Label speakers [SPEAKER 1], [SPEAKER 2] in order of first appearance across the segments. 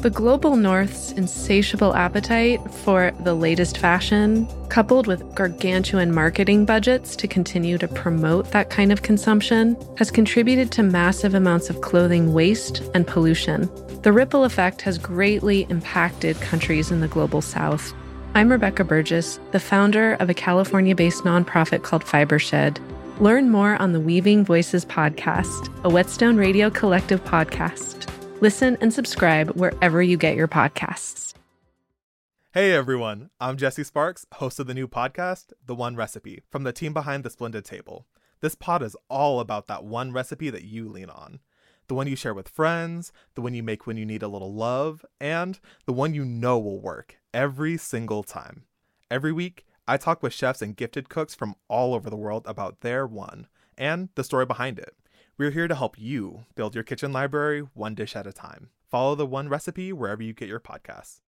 [SPEAKER 1] The global north's insatiable appetite for the latest fashion, coupled with gargantuan marketing budgets to continue to promote that kind of consumption, has contributed to massive amounts of clothing waste and pollution. The ripple effect has greatly impacted countries in the global south. I'm Rebecca Burgess, the founder of a California based nonprofit called Fibershed. Learn more on the Weaving Voices podcast, a Whetstone Radio Collective podcast. Listen and subscribe wherever you get your podcasts.
[SPEAKER 2] Hey everyone, I'm Jesse Sparks, host of the new podcast, The One Recipe, from the team behind The Splendid Table. This pod is all about that one recipe that you lean on. The one you share with friends, the one you make when you need a little love, and the one you know will work every single time. Every week, I talk with chefs and gifted cooks from all over the world about their one and the story behind it. We're here to help you build your kitchen library one dish at a time. Follow the one recipe wherever you get your podcasts.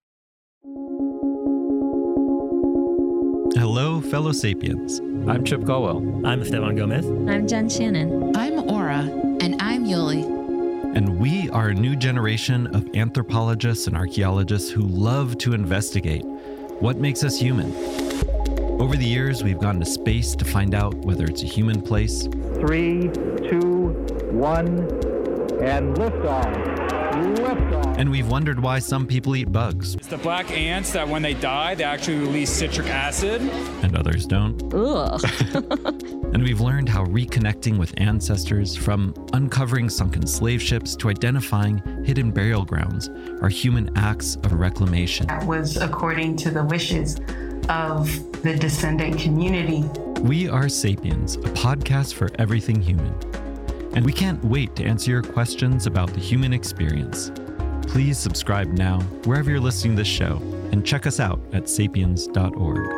[SPEAKER 3] Hello, fellow sapiens.
[SPEAKER 4] I'm Chip Colwell.
[SPEAKER 5] I'm Esteban Gomez.
[SPEAKER 6] I'm Jen Shannon.
[SPEAKER 7] I'm Aura. And I'm Yuli.
[SPEAKER 3] And we are a new generation of anthropologists and archaeologists who love to investigate what makes us human. Over the years, we've gone to space to find out whether it's a human place.
[SPEAKER 8] Three, two, one, and liftoff. Liftoff.
[SPEAKER 3] And we've wondered why some people eat bugs.
[SPEAKER 4] It's the black ants that when they die, they actually release citric acid.
[SPEAKER 3] And others don't.
[SPEAKER 6] Ugh.
[SPEAKER 3] and we've learned how reconnecting with ancestors, from uncovering sunken slave ships to identifying hidden burial grounds, are human acts of reclamation.
[SPEAKER 9] That was according to the wishes of the descendant community.
[SPEAKER 3] We are Sapiens, a podcast for everything human. And we can't wait to answer your questions about the human experience. Please subscribe now, wherever you're listening to this show, and check us out at sapiens.org.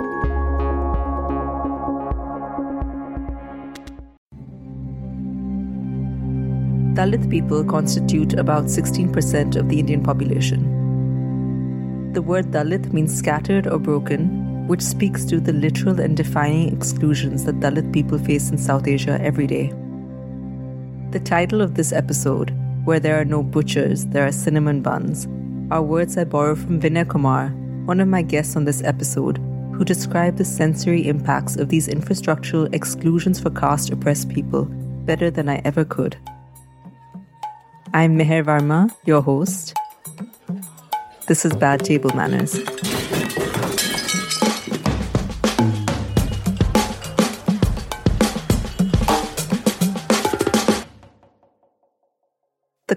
[SPEAKER 10] Dalit people constitute about 16% of the Indian population. The word Dalit means scattered or broken, which speaks to the literal and defining exclusions that Dalit people face in South Asia every day. The title of this episode, Where There Are No Butchers, There Are Cinnamon Buns, are words I borrow from Vinay Kumar, one of my guests on this episode, who described the sensory impacts of these infrastructural exclusions for caste oppressed people better than I ever could. I'm Meher Varma, your host. This is Bad Table Manners.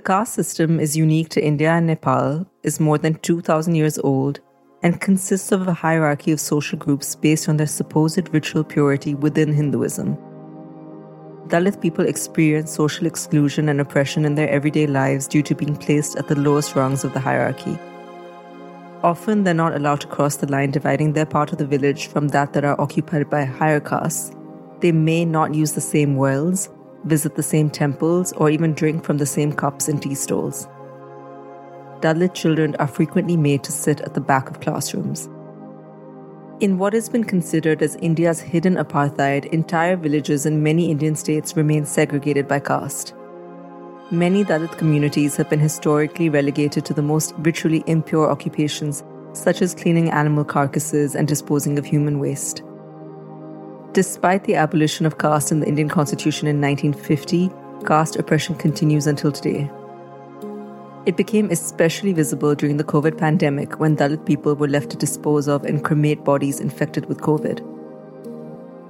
[SPEAKER 10] Caste system is unique to India and Nepal, is more than 2,000 years old, and consists of a hierarchy of social groups based on their supposed ritual purity within Hinduism. Dalit people experience social exclusion and oppression in their everyday lives due to being placed at the lowest rungs of the hierarchy. Often, they're not allowed to cross the line dividing their part of the village from that that are occupied by higher castes. They may not use the same wells, visit the same temples, or even drink from the same cups and tea stalls. Dalit children are frequently made to sit at the back of classrooms. In what has been considered as India's hidden apartheid, entire villages in many Indian states remain segregated by caste. Many Dalit communities have been historically relegated to the most ritually impure occupations, such as cleaning animal carcasses and disposing of human waste. Despite the abolition of caste in the Indian Constitution in 1950, caste oppression continues until today. It became especially visible during the COVID pandemic when Dalit people were left to dispose of and cremate bodies infected with COVID.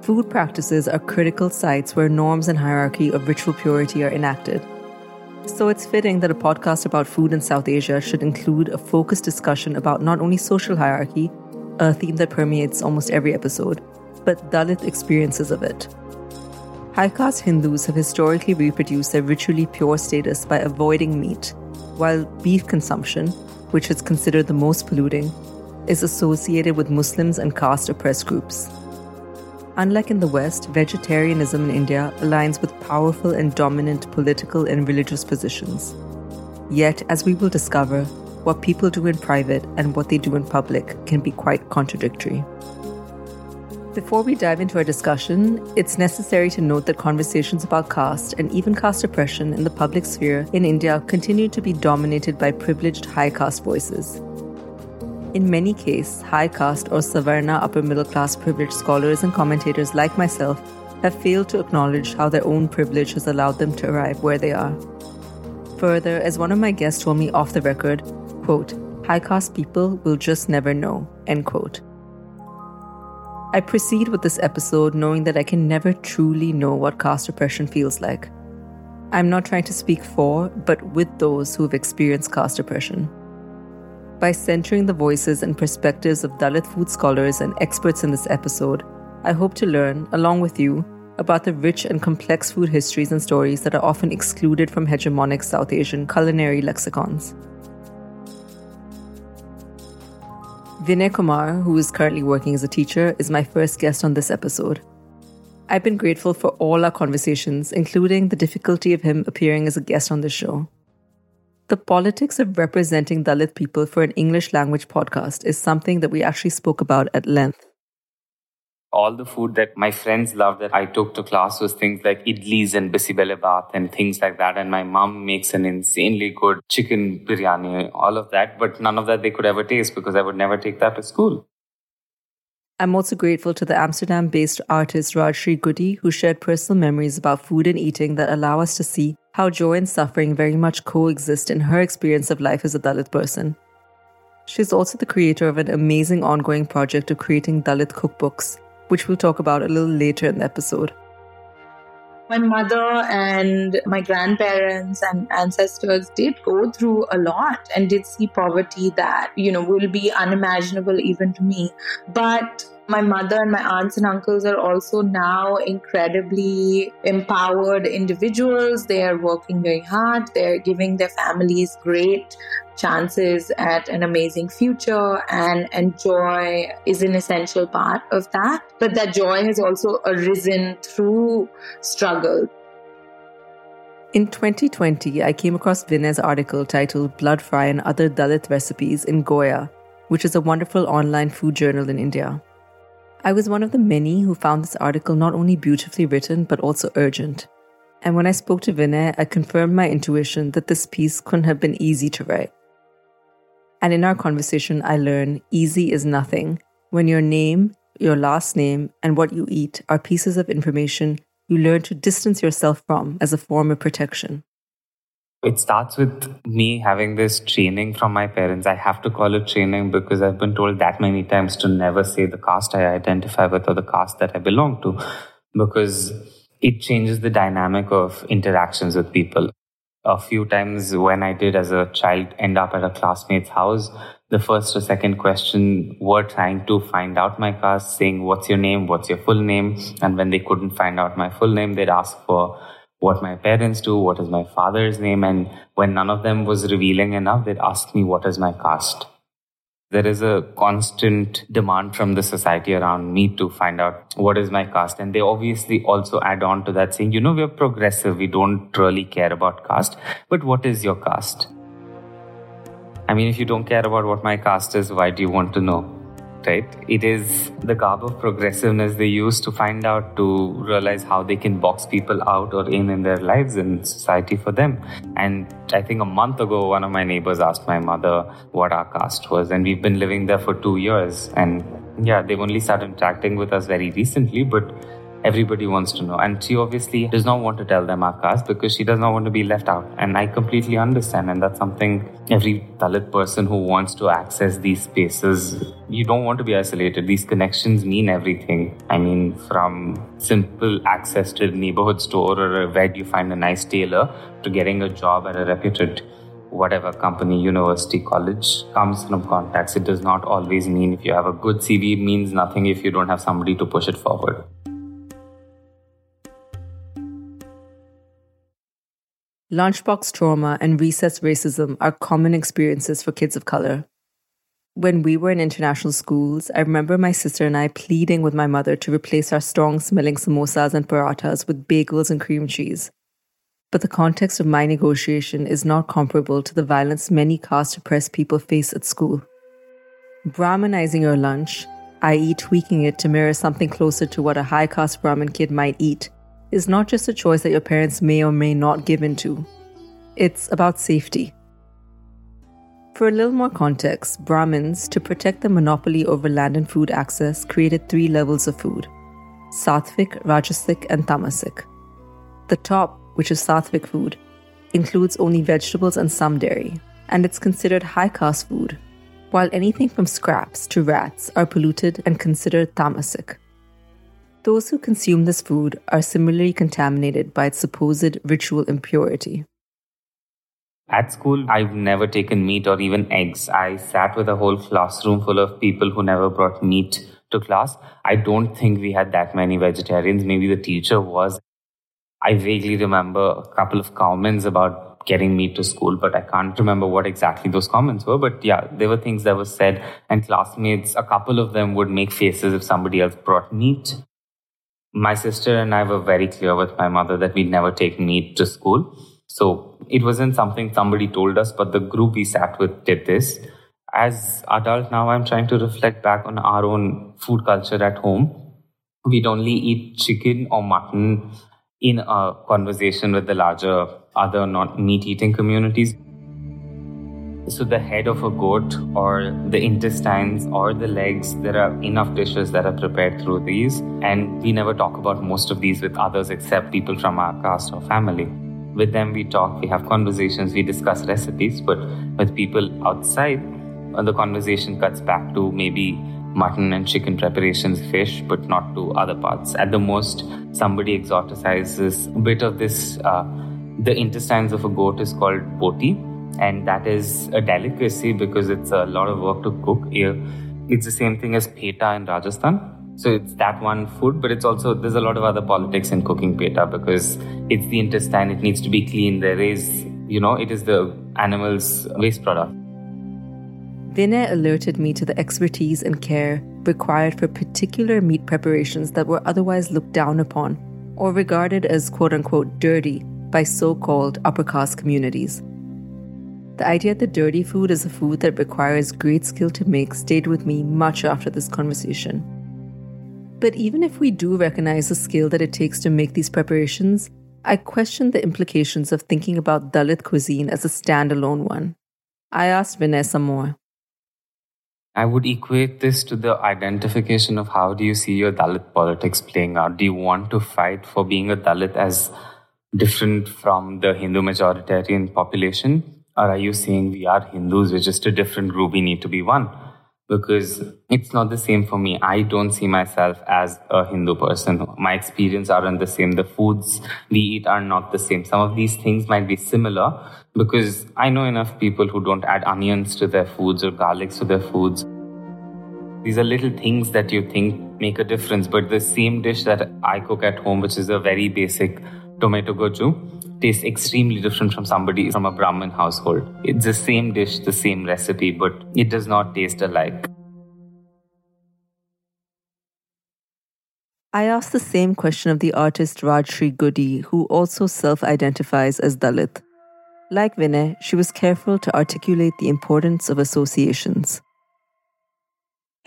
[SPEAKER 10] Food practices are critical sites where norms and hierarchy of ritual purity are enacted. So it's fitting that a podcast about food in South Asia should include a focused discussion about not only social hierarchy, a theme that permeates almost every episode, but Dalit experiences of it. High caste Hindus have historically reproduced their ritually pure status by avoiding meat, while beef consumption, which is considered the most polluting, is associated with Muslims and caste oppressed groups. Unlike in the West, vegetarianism in India aligns with powerful and dominant political and religious positions. Yet, as we will discover, what people do in private and what they do in public can be quite contradictory. Before we dive into our discussion, it's necessary to note that conversations about caste and even caste oppression in the public sphere in India continue to be dominated by privileged high caste voices. In many cases, high caste or Savarna upper middle class privileged scholars and commentators like myself have failed to acknowledge how their own privilege has allowed them to arrive where they are. Further, as one of my guests told me off the record, quote, high caste people will just never know, end quote. I proceed with this episode knowing that I can never truly know what caste oppression feels like. I'm not trying to speak for, but with those who have experienced caste oppression. By centering the voices and perspectives of Dalit food scholars and experts in this episode, I hope to learn, along with you, about the rich and complex food histories and stories that are often excluded from hegemonic South Asian culinary lexicons. Vinay Kumar, who is currently working as a teacher, is my first guest on this episode. I've been grateful for all our conversations, including the difficulty of him appearing as a guest on the show. The politics of representing Dalit people for an English language podcast is something that we actually spoke about at length
[SPEAKER 5] all the food that my friends loved that I took to class was things like idlis and bisibele bath and things like that. And my mom makes an insanely good chicken biryani, all of that. But none of that they could ever taste because I would never take that to school.
[SPEAKER 10] I'm also grateful to the Amsterdam based artist Rajyashri Goody, who shared personal memories about food and eating that allow us to see how joy and suffering very much coexist in her experience of life as a Dalit person. She's also the creator of an amazing ongoing project of creating Dalit cookbooks which we'll talk about a little later in the episode.
[SPEAKER 6] My mother and my grandparents and ancestors did go through a lot and did see poverty that, you know, will be unimaginable even to me. But my mother and my aunts and uncles are also now incredibly empowered individuals. They are working very hard. They're giving their families great chances at an amazing future and, and joy is an essential part of that. But that joy has also arisen through struggle.
[SPEAKER 10] In 2020, I came across Vinay's article titled Blood Fry and Other Dalit Recipes in Goya, which is a wonderful online food journal in India. I was one of the many who found this article not only beautifully written, but also urgent. And when I spoke to Vinay, I confirmed my intuition that this piece couldn't have been easy to write. And in our conversation, I learned easy is nothing when your name, your last name, and what you eat are pieces of information you learn to distance yourself from as a form of protection.
[SPEAKER 5] It starts with me having this training from my parents. I have to call it training because I've been told that many times to never say the caste I identify with or the caste that I belong to because it changes the dynamic of interactions with people. A few times when I did as a child end up at a classmate's house, the first or second question were trying to find out my caste, saying, What's your name? What's your full name? And when they couldn't find out my full name, they'd ask for what my parents do, what is my father's name, and when none of them was revealing enough, they'd ask me what is my caste. There is a constant demand from the society around me to find out what is my caste. And they obviously also add on to that saying, you know, we're progressive. We don't really care about caste, but what is your caste? I mean, if you don't care about what my caste is, why do you want to know? Right? It is the garb of progressiveness they use to find out, to realize how they can box people out or in in their lives and society for them. And I think a month ago, one of my neighbors asked my mother what our caste was, and we've been living there for two years. And yeah, they've only started interacting with us very recently, but everybody wants to know. And she obviously does not want to tell them our caste because she does not want to be left out. And I completely understand. And that's something every Dalit person who wants to access these spaces, you don't want to be isolated. These connections mean everything. I mean, from simple access to a neighborhood store or where you find a nice tailor to getting a job at a reputed whatever company, university, college comes from contacts. It does not always mean if you have a good CV, means nothing if you don't have somebody to push it forward.
[SPEAKER 10] Lunchbox trauma and recess racism are common experiences for kids of color. When we were in international schools, I remember my sister and I pleading with my mother to replace our strong smelling samosas and parathas with bagels and cream cheese. But the context of my negotiation is not comparable to the violence many caste oppressed people face at school. Brahmanizing your lunch, i.e., tweaking it to mirror something closer to what a high caste Brahmin kid might eat, is not just a choice that your parents may or may not give into. It's about safety. For a little more context, Brahmins, to protect the monopoly over land and food access, created three levels of food Sattvic, Rajasic, and Tamasic. The top, which is Sattvic food, includes only vegetables and some dairy, and it's considered high caste food, while anything from scraps to rats are polluted and considered tamasic. Those who consume this food are similarly contaminated by its supposed ritual impurity.
[SPEAKER 5] At school, I've never taken meat or even eggs. I sat with a whole classroom full of people who never brought meat to class. I don't think we had that many vegetarians. Maybe the teacher was. I vaguely remember a couple of comments about getting meat to school, but I can't remember what exactly those comments were. But yeah, there were things that were said, and classmates, a couple of them would make faces if somebody else brought meat. My sister and I were very clear with my mother that we'd never take meat to school. So it wasn't something somebody told us, but the group we sat with did this. As adult now, I'm trying to reflect back on our own food culture at home. We'd only eat chicken or mutton in a conversation with the larger other non meat eating communities. So, the head of a goat, or the intestines, or the legs, there are enough dishes that are prepared through these. And we never talk about most of these with others except people from our caste or family. With them, we talk, we have conversations, we discuss recipes, but with people outside, uh, the conversation cuts back to maybe mutton and chicken preparations, fish, but not to other parts. At the most, somebody exoticizes a bit of this. Uh, the intestines of a goat is called boti, and that is a delicacy because it's a lot of work to cook. Here. It's the same thing as peta in Rajasthan. So it's that one food, but it's also there's a lot of other politics in cooking peta because it's the intestine, it needs to be clean. There is, you know, it is the animal's waste product.
[SPEAKER 10] Vinay alerted me to the expertise and care required for particular meat preparations that were otherwise looked down upon or regarded as quote unquote dirty by so called upper caste communities. The idea that dirty food is a food that requires great skill to make stayed with me much after this conversation. But even if we do recognize the skill that it takes to make these preparations, I question the implications of thinking about Dalit cuisine as a standalone one. I asked some more.
[SPEAKER 5] I would equate this to the identification of how do you see your Dalit politics playing out? Do you want to fight for being a Dalit as different from the Hindu majoritarian population? Or are you saying we are Hindus, we're just a different group, we need to be one? because it's not the same for me. I don't see myself as a Hindu person. My experience aren't the same. The foods we eat are not the same. Some of these things might be similar because I know enough people who don't add onions to their foods or garlics to their foods. These are little things that you think make a difference, but the same dish that I cook at home, which is a very basic tomato goju, tastes extremely different from somebody from a Brahmin household. It's the same dish, the same recipe, but it does not taste alike.
[SPEAKER 10] I asked the same question of the artist Rajyashri Goody, who also self identifies as Dalit. Like Vinay, she was careful to articulate the importance of associations.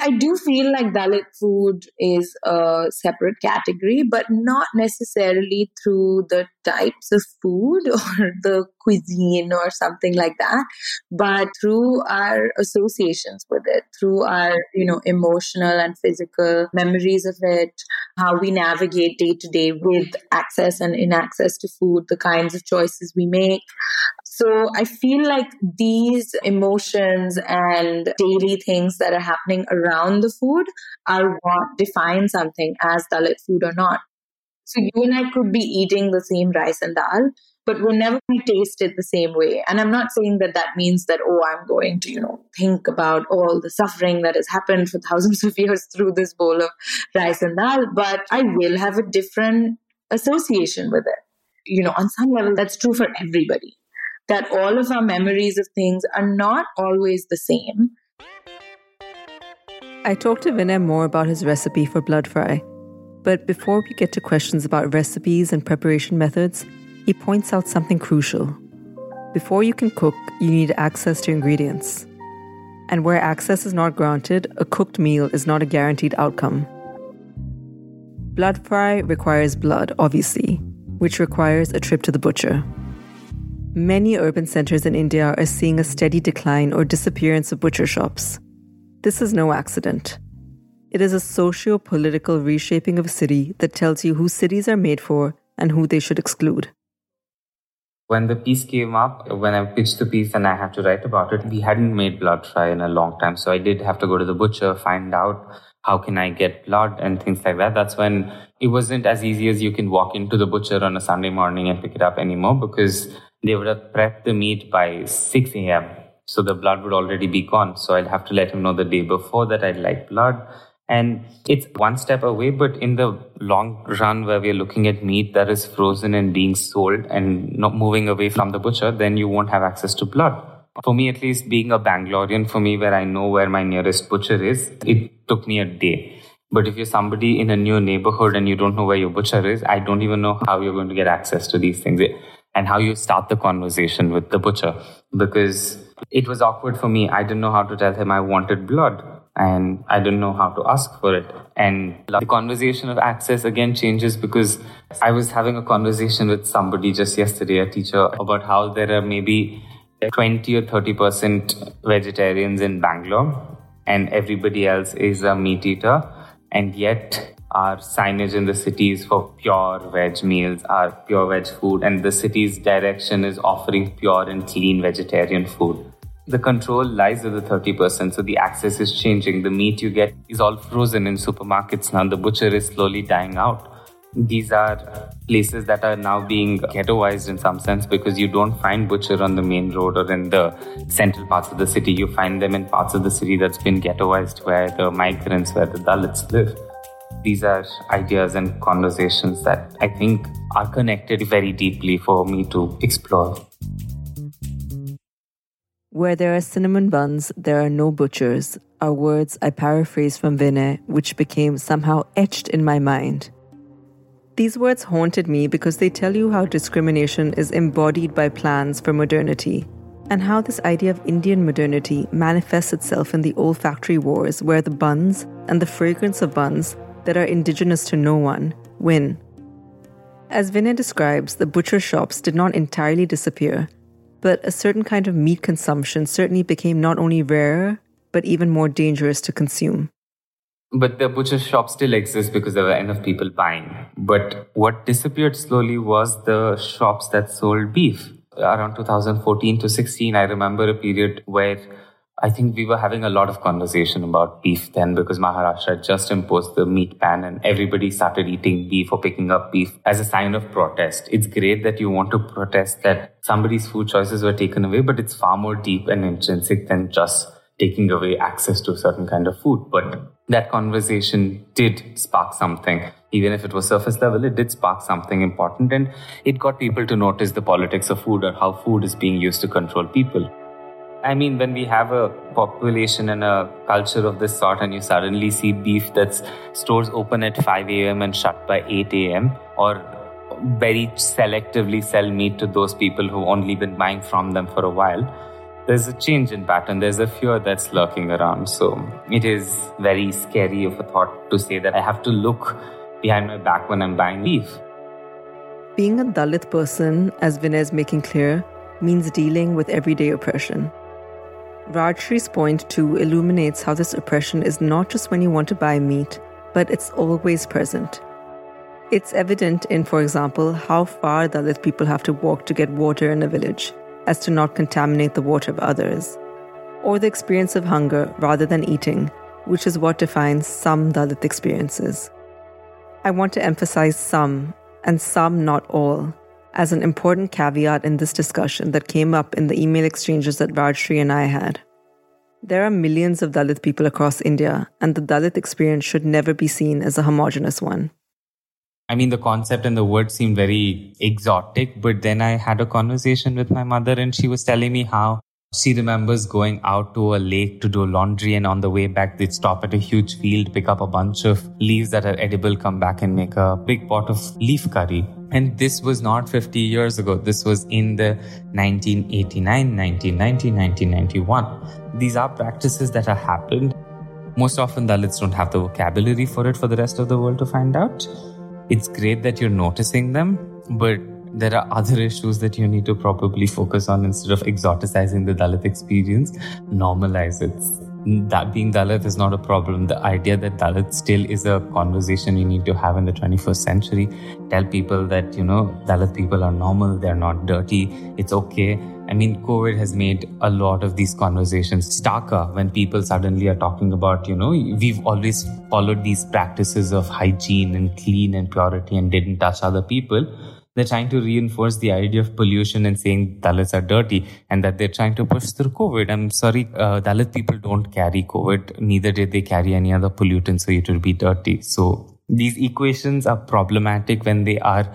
[SPEAKER 6] I do feel like Dalit food is a separate category, but not necessarily through the types of food or the cuisine or something like that, but through our associations with it, through our, you know, emotional and physical memories of it, how we navigate day to day with access and in access to food, the kinds of choices we make. So I feel like these emotions and daily things that are happening around the food are what define something as Dalit food or not. So you and I could be eating the same rice and dal, but we'll never be tasted the same way. And I'm not saying that that means that, oh, I'm going to, you know, think about all the suffering that has happened for thousands of years through this bowl of rice and dal, but I will have a different association with it. You know, on some level, that's true for everybody that all of our memories of things are not always the same.
[SPEAKER 10] I talked to Vinay more about his recipe for blood fry. But before we get to questions about recipes and preparation methods, he points out something crucial. Before you can cook, you need access to ingredients. And where access is not granted, a cooked meal is not a guaranteed outcome. Blood fry requires blood, obviously, which requires a trip to the butcher. Many urban centers in India are seeing a steady decline or disappearance of butcher shops. This is no accident. It is a socio political reshaping of a city that tells you who cities are made for and who they should exclude.
[SPEAKER 5] When the piece came up, when I pitched the piece and I had to write about it, we hadn't made blood fry in a long time. So I did have to go to the butcher, find out how can I get blood and things like that. That's when it wasn't as easy as you can walk into the butcher on a Sunday morning and pick it up anymore because they would have prepped the meat by 6 a.m. So the blood would already be gone. So I'd have to let him know the day before that I'd like blood. And it's one step away, but in the long run where we're looking at meat that is frozen and being sold and not moving away from the butcher, then you won't have access to blood. For me, at least being a Bangalorean, for me, where I know where my nearest butcher is, it took me a day. But if you're somebody in a new neighborhood and you don't know where your butcher is, I don't even know how you're going to get access to these things and how you start the conversation with the butcher because it was awkward for me. I didn't know how to tell him I wanted blood and I didn't know how to ask for it. And the conversation of access again changes because I was having a conversation with somebody just yesterday, a teacher, about how there are maybe 20 or 30% vegetarians in Bangalore and everybody else is a meat eater. And yet our signage in the cities for pure veg meals, our pure veg food, and the city's direction is offering pure and clean vegetarian food. The control lies with the 30%, so the access is changing. The meat you get is all frozen in supermarkets now. The butcher is slowly dying out. These are places that are now being ghettoized in some sense because you don't find butcher on the main road or in the central parts of the city. You find them in parts of the city that's been ghettoized where the migrants, where the Dalits live. These are ideas and conversations that I think are connected very deeply for me to explore.
[SPEAKER 10] Where there are cinnamon buns, there are no butchers, are words I paraphrase from Vinay, which became somehow etched in my mind. These words haunted me because they tell you how discrimination is embodied by plans for modernity, and how this idea of Indian modernity manifests itself in the olfactory wars where the buns and the fragrance of buns that are indigenous to no one win. As Vinay describes, the butcher shops did not entirely disappear, but a certain kind of meat consumption certainly became not only rarer, but even more dangerous to consume.
[SPEAKER 5] But the butcher shop still exists because there were enough people buying. But what disappeared slowly was the shops that sold beef. Around 2014 to 16, I remember a period where I think we were having a lot of conversation about beef then because Maharashtra just imposed the meat ban and everybody started eating beef or picking up beef as a sign of protest. It's great that you want to protest that somebody's food choices were taken away, but it's far more deep and intrinsic than just taking away access to a certain kind of food. But that conversation did spark something. Even if it was surface level, it did spark something important and it got people to notice the politics of food or how food is being used to control people. I mean, when we have a population and a culture of this sort, and you suddenly see beef that's stores open at 5 a.m. and shut by 8 a.m., or very selectively sell meat to those people who only been buying from them for a while, there's a change in pattern. There's a fear that's lurking around. So it is very scary of a thought to say that I have to look behind my back when I'm buying beef.
[SPEAKER 10] Being a Dalit person, as Vinay is making clear, means dealing with everyday oppression. Rajyashri's point 2 illuminates how this oppression is not just when you want to buy meat, but it's always present. It's evident in, for example, how far Dalit people have to walk to get water in a village, as to not contaminate the water of others, or the experience of hunger rather than eating, which is what defines some Dalit experiences. I want to emphasize some, and some not all, as an important caveat in this discussion that came up in the email exchanges that Rajyashri and I had. There are millions of Dalit people across India, and the Dalit experience should never be seen as a homogenous one.
[SPEAKER 5] I mean, the concept and the word seemed very exotic, but then I had a conversation with my mother, and she was telling me how she remembers going out to a lake to do laundry, and on the way back, they'd stop at a huge field, pick up a bunch of leaves that are edible, come back and make a big pot of leaf curry. And this was not 50 years ago. This was in the 1989, 1990, 1991. these are practices that have happened. Most often, Dalits don't have the vocabulary for it for the rest of the world to find out. It's great that you're noticing them, but there are other issues that you need to probably focus on instead of exoticizing the Dalit experience. Normalize it that being Dalit is not a problem. The idea that Dalit still is a conversation you need to have in the 21st century. Tell people that, you know, Dalit people are normal, they're not dirty, it's okay. I mean, COVID has made a lot of these conversations starker when people suddenly are talking about, you know, we've always followed these practices of hygiene and clean and purity and didn't touch other people they're trying to reinforce the idea of pollution and saying Dalits are dirty and that they're trying to push through COVID. I'm sorry, uh, Dalit people don't carry COVID, neither did they carry any other pollutant, so it will be dirty. So these equations are problematic when they are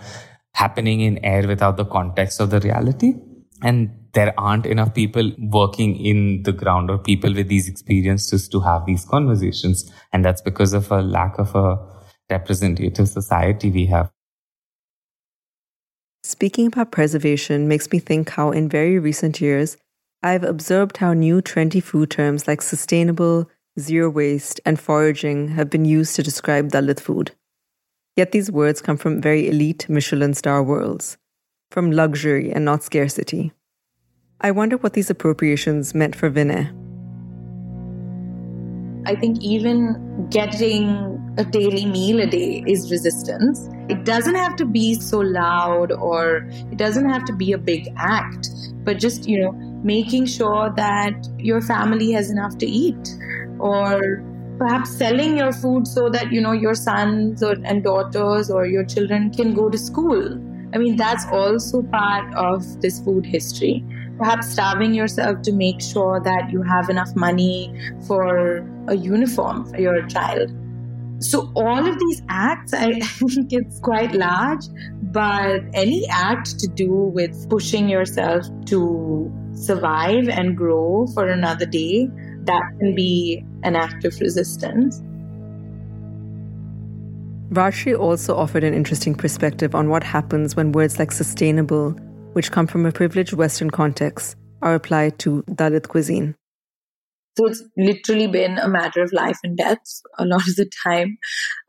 [SPEAKER 5] happening in air without the context of the reality. And there aren't enough people working in the ground or people with these experiences to have these conversations. And that's because of a lack of a representative society we have.
[SPEAKER 10] Speaking about preservation makes me think how, in very recent years, I've observed how new trendy food terms like sustainable, zero waste, and foraging have been used to describe Dalit food. Yet these words come from very elite Michelin star worlds, from luxury and not scarcity. I wonder what these appropriations meant for Vinay.
[SPEAKER 6] I think even getting a daily meal a day is resistance. It doesn't have to be so loud or it doesn't have to be a big act, but just, you know, making sure that your family has enough to eat or perhaps selling your food so that, you know, your sons or, and daughters or your children can go to school. I mean, that's also part of this food history perhaps starving yourself to make sure that you have enough money for a uniform for your child. So, all of these acts, I think it's quite large, but any act to do with pushing yourself to survive and grow for another day, that can be an act of resistance.
[SPEAKER 10] Rajyashri also offered an interesting perspective on what happens when words like sustainable which come from a privileged Western context, are applied to Dalit cuisine.
[SPEAKER 6] So it's literally been a matter of life and death a lot of the time.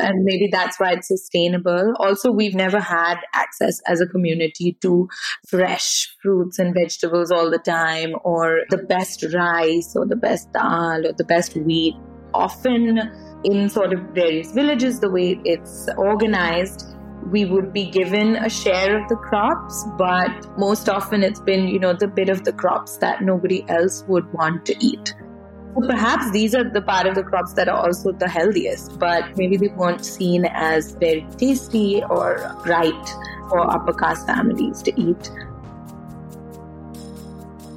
[SPEAKER 6] And maybe that's why it's sustainable. Also, we've never had access as a community to fresh fruits and vegetables all the time, or the best rice, or the best dal, or the best wheat. Often in sort of various villages, the way it's organized, we would be given a share of the crops, but most often it's been, you know, the bit of the crops that nobody else would want to eat. So perhaps these are the part of the crops that are also the healthiest, but maybe they weren't seen as very tasty or right for upper caste families to eat.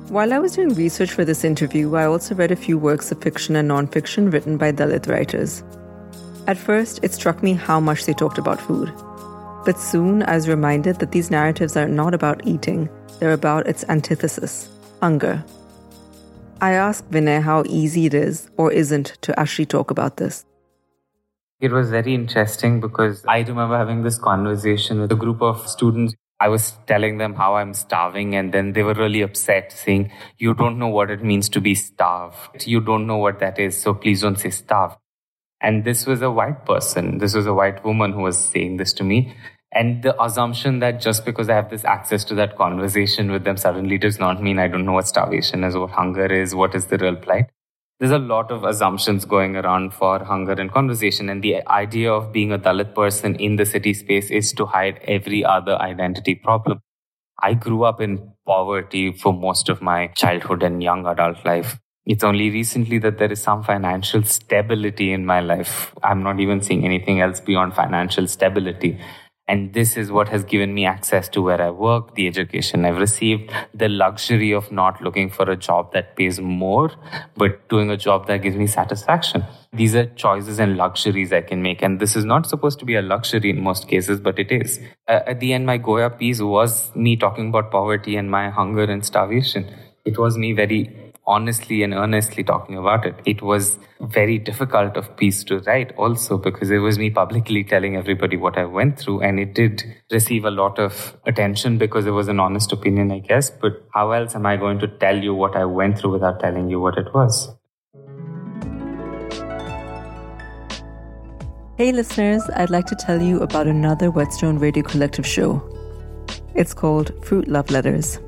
[SPEAKER 10] While I was doing research for this interview, I also read a few works of fiction and nonfiction written by Dalit writers. At first, it struck me how much they talked about food. But soon I was reminded that these narratives are not about eating, they're about its antithesis hunger. I asked Vinay how easy it is or isn't to actually talk about this.
[SPEAKER 5] It was very interesting because I remember having this conversation with a group of students. I was telling them how I'm starving, and then they were really upset, saying, You don't know what it means to be starved. You don't know what that is, so please don't say starved. And this was a white person. This was a white woman who was saying this to me. And the assumption that just because I have this access to that conversation with them suddenly does not mean I don't know what starvation is, what hunger is, what is the real plight. There's a lot of assumptions going around for hunger and conversation. And the idea of being a Dalit person in the city space is to hide every other identity problem. I grew up in poverty for most of my childhood and young adult life. It's only recently that there is some financial stability in my life. I'm not even seeing anything else beyond financial stability. And this is what has given me access to where I work, the education I've received, the luxury of not looking for a job that pays more, but doing a job that gives me satisfaction. These are choices and luxuries I can make. And this is not supposed to be a luxury in most cases, but it is. Uh, at the end, my Goya piece was me talking about poverty and my hunger and starvation. It was me very honestly and earnestly talking about it. It was very difficult of piece to write also because it was me publicly telling everybody what I went through and it did receive a lot of attention because it was an honest opinion, I guess. But how else am I going to tell you what I went through without telling you what it was?
[SPEAKER 10] Hey listeners, I'd like to tell you about another Whetstone Radio Collective show. It's called Fruit Love Letters.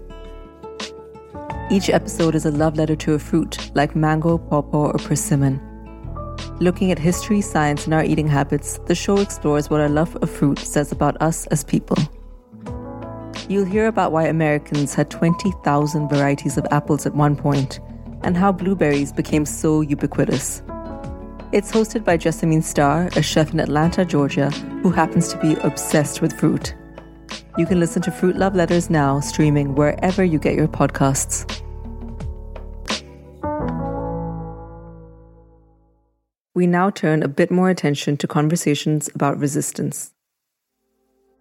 [SPEAKER 10] Each episode is a love letter to a fruit like mango, pawpaw, or persimmon. Looking at history, science, and our eating habits, the show explores what our love of fruit says about us as people. You'll hear about why Americans had 20,000 varieties of apples at one point and how blueberries became so ubiquitous. It's hosted by Jessamine Starr, a chef in Atlanta, Georgia, who happens to be obsessed with fruit. You can listen to Fruit Love Letters now, streaming wherever you get your podcasts. We now turn a bit more attention to conversations about resistance.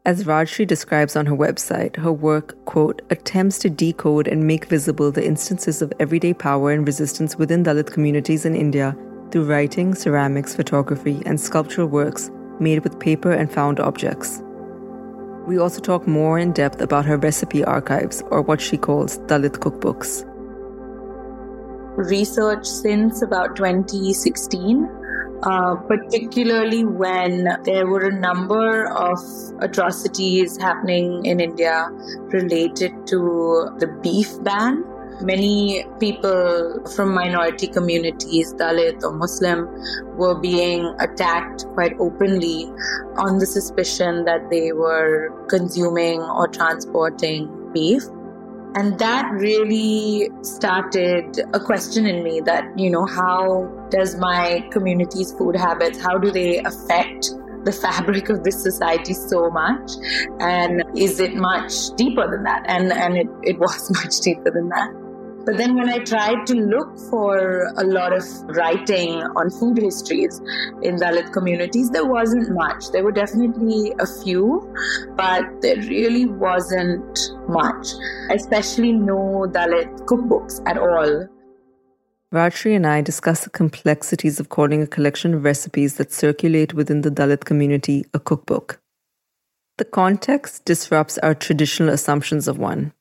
[SPEAKER 10] As Rajyashri describes on her website, her work, quote, attempts to decode and make visible the instances of everyday power and resistance within Dalit communities in India through writing, ceramics, photography, and sculptural works made with paper and found objects. We also talk more in depth about her recipe archives, or what she calls Dalit cookbooks.
[SPEAKER 6] Research since about 2016, uh, particularly when there were a number of atrocities happening in India related to the beef ban Many people from minority communities, Dalit or Muslim, were being attacked quite openly on the suspicion that they were consuming or transporting beef. And that really started a question in me that, you know, how does my community's food habits, how do they affect the fabric of this society so much? And is it much deeper than that? And and it, it was much deeper than that but then when I tried to look for a lot of writing on food histories in Dalit communities, there wasn't much. There were definitely a few, but there really wasn't much, especially no Dalit cookbooks at all.
[SPEAKER 10] Rajyashri and I discuss the complexities of calling a collection of recipes that circulate within the Dalit community a cookbook. The context disrupts our traditional assumptions of one.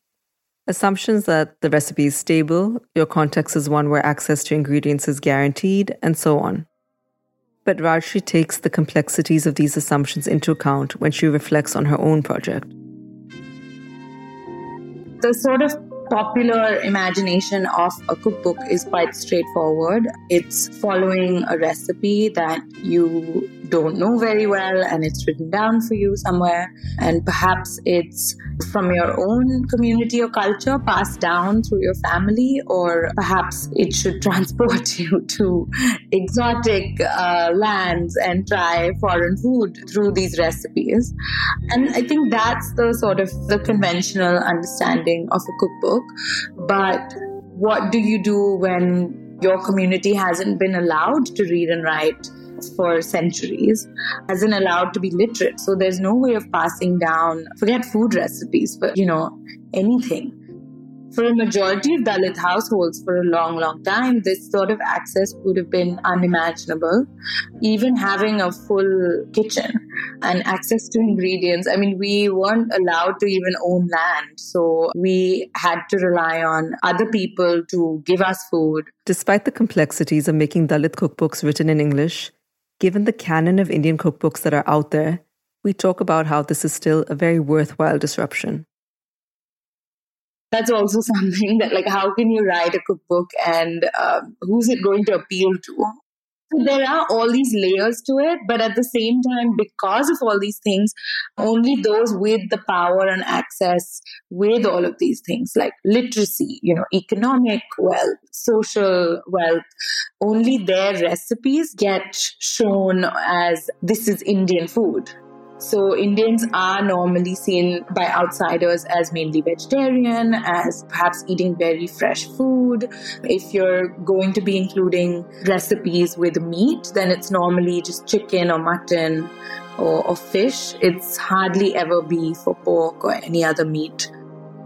[SPEAKER 10] Assumptions that the recipe is stable, your context is one where access to ingredients is guaranteed, and so on. But Rajyashri takes the complexities of these assumptions into account when she reflects on her own project.
[SPEAKER 6] The sort of popular imagination of a cookbook is quite straightforward. It's following a recipe that you don't know very well and it's written down for you somewhere. And perhaps it's from your own community or culture passed down through your family, or perhaps it should transport you to exotic uh, lands and try foreign food through these recipes. And I think that's the sort of the conventional understanding of a cookbook But what do you do when your community hasn't been allowed to read and write for centuries, hasn't allowed to be literate? So there's no way of passing down, forget food recipes, but you know, anything for a majority of Dalit households for a long, long time, this sort of access would have been unimaginable. Even having a full kitchen and access to ingredients. I mean, we weren't allowed to even own land. So we had to rely on other people to give us food.
[SPEAKER 10] Despite the complexities of making Dalit cookbooks written in English, given the canon of Indian cookbooks that are out there, we talk about how this is still a very worthwhile disruption
[SPEAKER 6] that's also something that like how can you write a cookbook and um, who's it going to appeal to? So there are all these layers to it but at the same time because of all these things only those with the power and access with all of these things like literacy you know economic wealth social wealth only their recipes get shown as this is indian food so Indians are normally seen by outsiders as mainly vegetarian, as perhaps eating very fresh food. If you're going to be including recipes with meat, then it's normally just chicken or mutton or, or fish. It's hardly ever beef or pork or any other meat.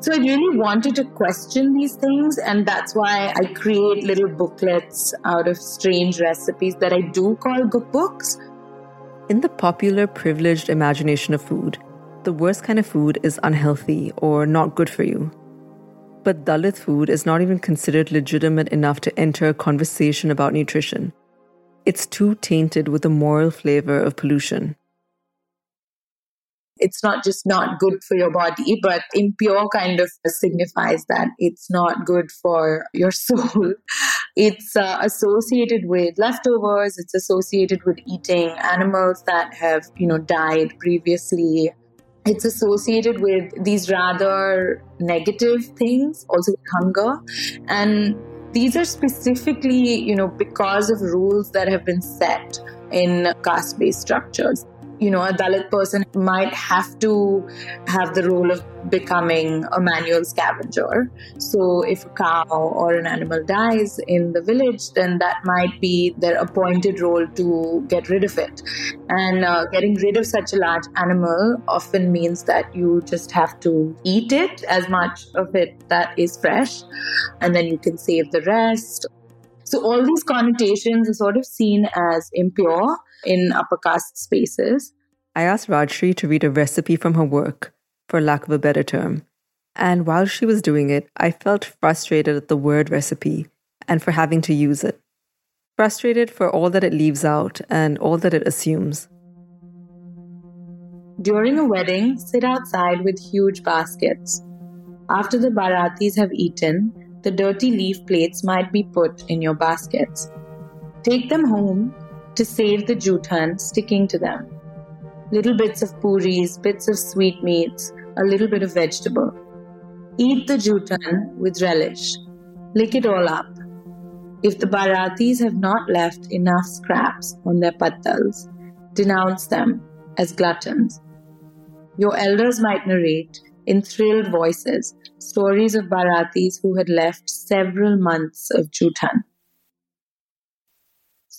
[SPEAKER 6] So I really wanted to question these things, and that's why I create little booklets out of strange recipes that I do call cookbooks.
[SPEAKER 10] In the popular privileged imagination of food, the worst kind of food is unhealthy or not good for you. But Dalit food is not even considered legitimate enough to enter a conversation about nutrition. It's too tainted with the moral flavor of pollution
[SPEAKER 6] it's not just not good for your body, but impure kind of signifies that it's not good for your soul. It's uh, associated with leftovers, it's associated with eating animals that have, you know, died previously. It's associated with these rather negative things, also hunger. And these are specifically, you know, because of rules that have been set in caste based structures you know, a Dalit person might have to have the role of becoming a manual scavenger. So if a cow or an animal dies in the village, then that might be their appointed role to get rid of it. And uh, getting rid of such a large animal often means that you just have to eat it, as much of it that is fresh, and then you can save the rest. So all these connotations are sort of seen as impure in upper caste spaces.
[SPEAKER 10] I asked Rajyashri to read a recipe from her work, for lack of a better term. And while she was doing it, I felt frustrated at the word recipe and for having to use it. Frustrated for all that it leaves out and all that it assumes.
[SPEAKER 6] During a wedding, sit outside with huge baskets. After the Baratis have eaten, the dirty leaf plates might be put in your baskets. Take them home to save the jutan sticking to them. Little bits of puris, bits of sweetmeats, a little bit of vegetable. Eat the jutan with relish. Lick it all up. If the Baratis have not left enough scraps on their pattals, denounce them as gluttons. Your elders might narrate, in thrilled voices, stories of Baratis who had left several months of jutan.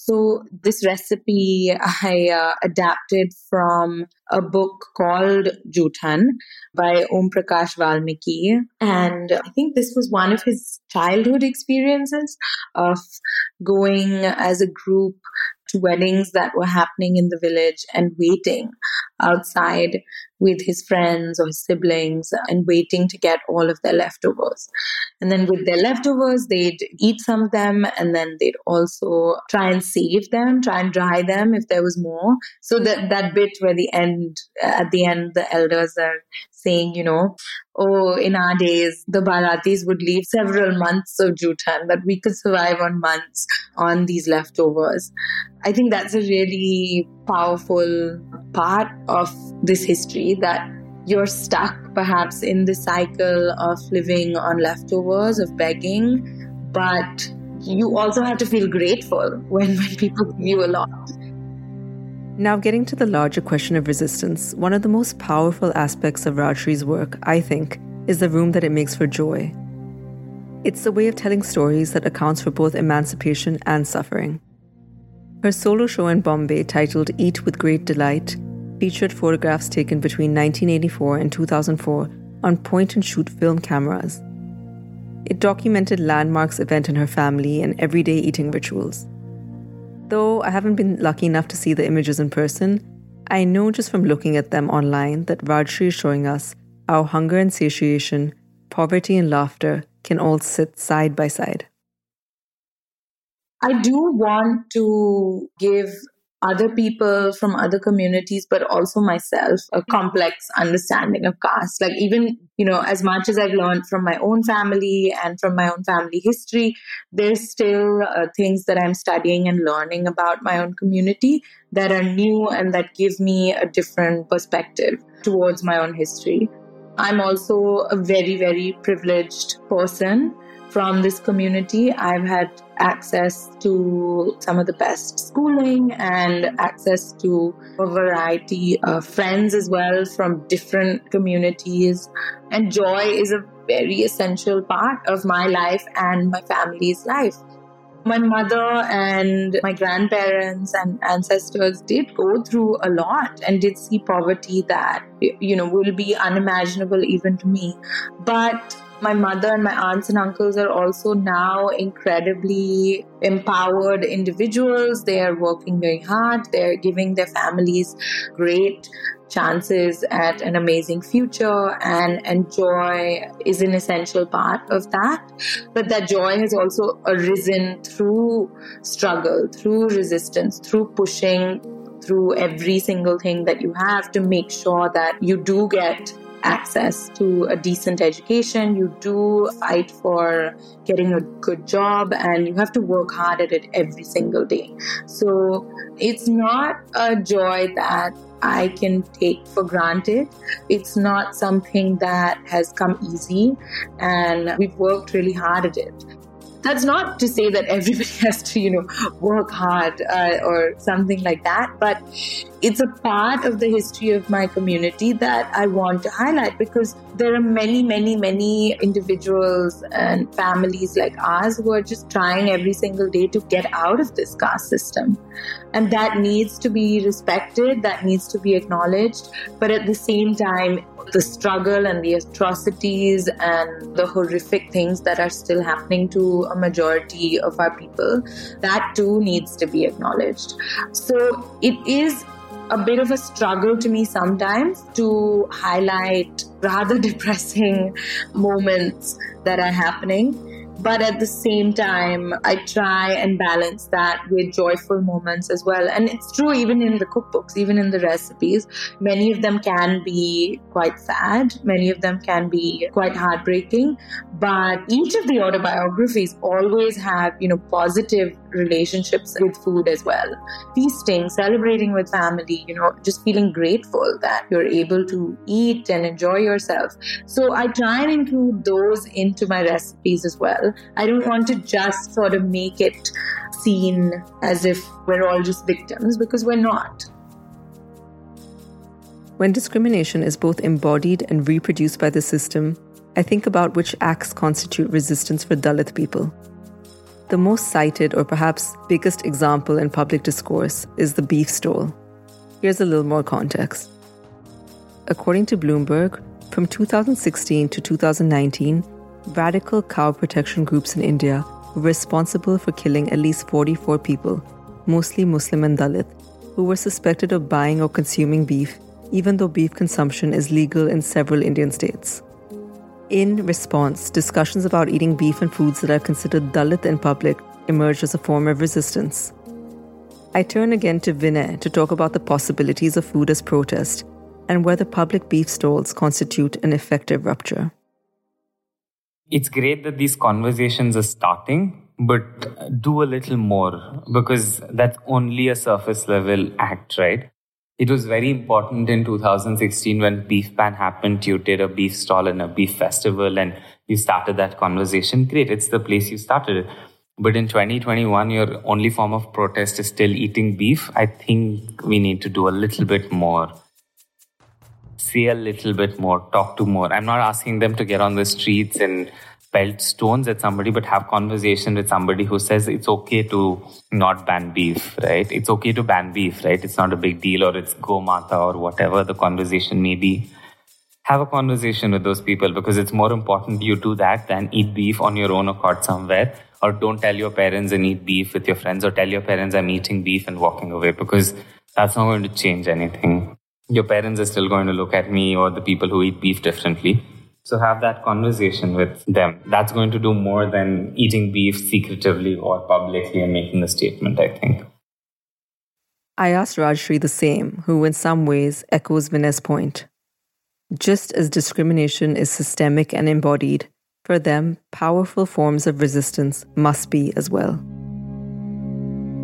[SPEAKER 6] So, this recipe I uh, adapted from a book called Joothan by Om Prakash Valmiki. And I think this was one of his childhood experiences of going as a group to weddings that were happening in the village and waiting outside with his friends or his siblings and waiting to get all of their leftovers. And then with their leftovers, they'd eat some of them and then they'd also try and save them, try and dry them if there was more. So that, that bit where the end, at the end, the elders are saying, you know, oh, in our days, the Baratis would leave several months of Jutan, but we could survive on months on these leftovers. I think that's a really powerful part of this history that you're stuck perhaps in the cycle of living on leftovers, of begging, but you also have to feel grateful when, when people give you a lot.
[SPEAKER 10] Now, getting to the larger question of resistance, one of the most powerful aspects of Rajyashri's work, I think, is the room that it makes for joy. It's a way of telling stories that accounts for both emancipation and suffering. Her solo show in Bombay, titled Eat with Great Delight, featured photographs taken between 1984 and 2004 on point and shoot film cameras. It documented landmarks event in her family and everyday eating rituals. Though I haven't been lucky enough to see the images in person, I know just from looking at them online that Rajyashri is showing us how hunger and satiation, poverty and laughter can all sit side by side.
[SPEAKER 6] I do want to give other people from other communities, but also myself, a complex understanding of caste. Like, even, you know, as much as I've learned from my own family and from my own family history, there's still uh, things that I'm studying and learning about my own community that are new and that give me a different perspective towards my own history. I'm also a very, very privileged person from this community. I've had access to some of the best schooling and access to a variety of friends as well from different communities. And joy is a very essential part of my life and my family's life. my mother and my grandparents and ancestors did go through a lot and did see poverty that you know will be unimaginable even to me but my mother and my aunts and uncles are also now incredibly empowered individuals. They are working very hard. They're giving their families great chances at an amazing future and, and joy is an essential part of that but that joy has also arisen through struggle through resistance through pushing through every single thing that you have to make sure that you do get access to a decent education. You do fight for getting a good job and you have to work hard at it every single day. So it's not a joy that I can take for granted. It's not something that has come easy, and we've worked really hard at it. That's not to say that everybody has to, you know, work hard uh, or something like that, but it's a part of the history of my community that I want to highlight because there are many, many, many individuals and families like ours who are just trying every single day to get out of this caste system. And that needs to be respected, that needs to be acknowledged. But at the same time, the struggle and the atrocities and the horrific things that are still happening to a majority of our people, that too needs to be acknowledged. So it is a bit of a struggle to me sometimes to highlight rather depressing moments that are happening but at the same time, I try and balance that with joyful moments as well. And it's true even in the cookbooks, even in the recipes. Many of them can be quite sad, many of them can be quite heartbreaking. But each of the autobiographies always have, you know, positive relationships with food as well. Feasting, celebrating with family, you know, just feeling grateful that you're able to eat and enjoy yourself. So I try and include those into my recipes as well. I don't want to just sort of make it seem as if we're all just victims because we're not.
[SPEAKER 10] When discrimination is both embodied and reproduced by the system, I think about which acts constitute resistance for Dalit people. The most cited, or perhaps biggest example in public discourse, is the beef stole. Here's a little more context. According to Bloomberg, from 2016 to 2019, radical cow protection groups in India were responsible for killing at least 44 people, mostly Muslim and Dalit, who were suspected of buying or consuming beef, even though beef consumption is legal in several Indian states. In response, discussions about eating beef and foods that are considered Dalit in public emerged as a form of resistance. I turn again to Vinay to talk about the possibilities of food as protest and whether public beef stalls constitute an effective rupture.
[SPEAKER 5] It's great that these conversations are starting, but do a little more because that's only a surface level act, right? It was very important in 2016 when Beef Ban happened. You did a beef stall and a beef festival and you started that conversation. Great. It's the place you started it. But in 2021, your only form of protest is still eating beef. I think we need to do a little bit more. Say a little bit more, talk to more. I'm not asking them to get on the streets and pelt stones at somebody, but have conversation with somebody who says it's okay to not ban beef, right? It's okay to ban beef, right? It's not a big deal or it's go mata or whatever the conversation may be. Have a conversation with those people because it's more important you do that than eat beef on your own accord somewhere or don't tell your parents and eat beef with your friends or tell your parents I'm eating beef and walking away because that's not going to change anything. Your parents are still going to look at me or the people who eat beef differently. So have that conversation with them. That's going to do more than eating beef secretively or publicly and making a statement, I think.
[SPEAKER 10] I asked Rajyashri the same, who in some ways echoes Vinay's point. Just as discrimination is systemic and embodied, for them, powerful forms of resistance must be as well.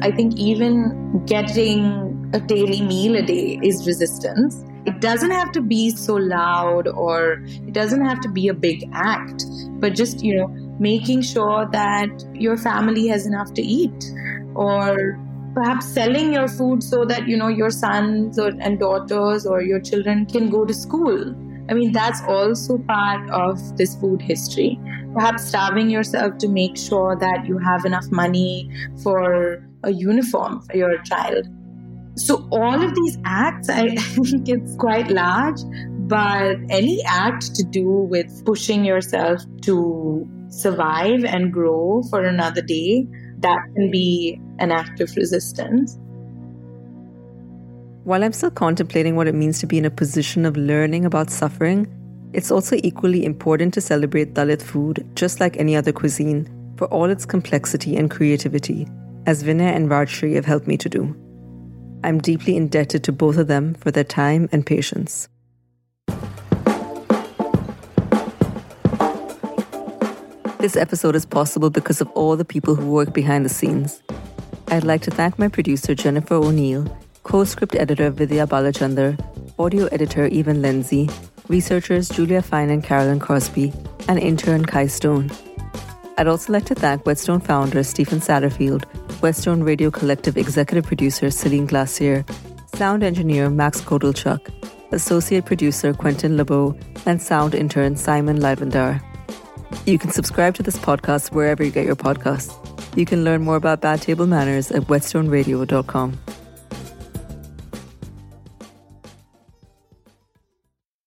[SPEAKER 6] I think even getting a daily meal a day is resistance. It doesn't have to be so loud or it doesn't have to be a big act, but just, you know, making sure that your family has enough to eat or perhaps selling your food so that, you know, your sons or, and daughters or your children can go to school. I mean, that's also part of this food history. perhaps starving yourself to make sure that you have enough money for a uniform for your child. So, all of these acts, I think it's quite large, but any act to do with pushing yourself to survive and grow for another day, that can be an act of resistance.
[SPEAKER 10] While I'm still contemplating what it means to be in a position of learning about suffering, it's also equally important to celebrate Dalit food, just like any other cuisine, for all its complexity and creativity, as Vinay and Rajyashri have helped me to do. I'm deeply indebted to both of them for their time and patience. This episode is possible because of all the people who work behind the scenes. I'd like to thank my producer, Jennifer O'Neill, co script editor, Vidya Balachandar, audio editor, Evan Lindsay, researchers Julia Fine and Carolyn Crosby, and intern Kai Stone. I'd also like to thank Whetstone founder Stephen Satterfield, Whetstone Radio Collective executive producer Celine Glacier, sound engineer Max Kodelchuk, associate producer Quentin LeBeau, and sound intern Simon Livendar. You can subscribe to this podcast wherever you get your podcasts. You can learn more about Bad Table Manners at whetstoneradio.com.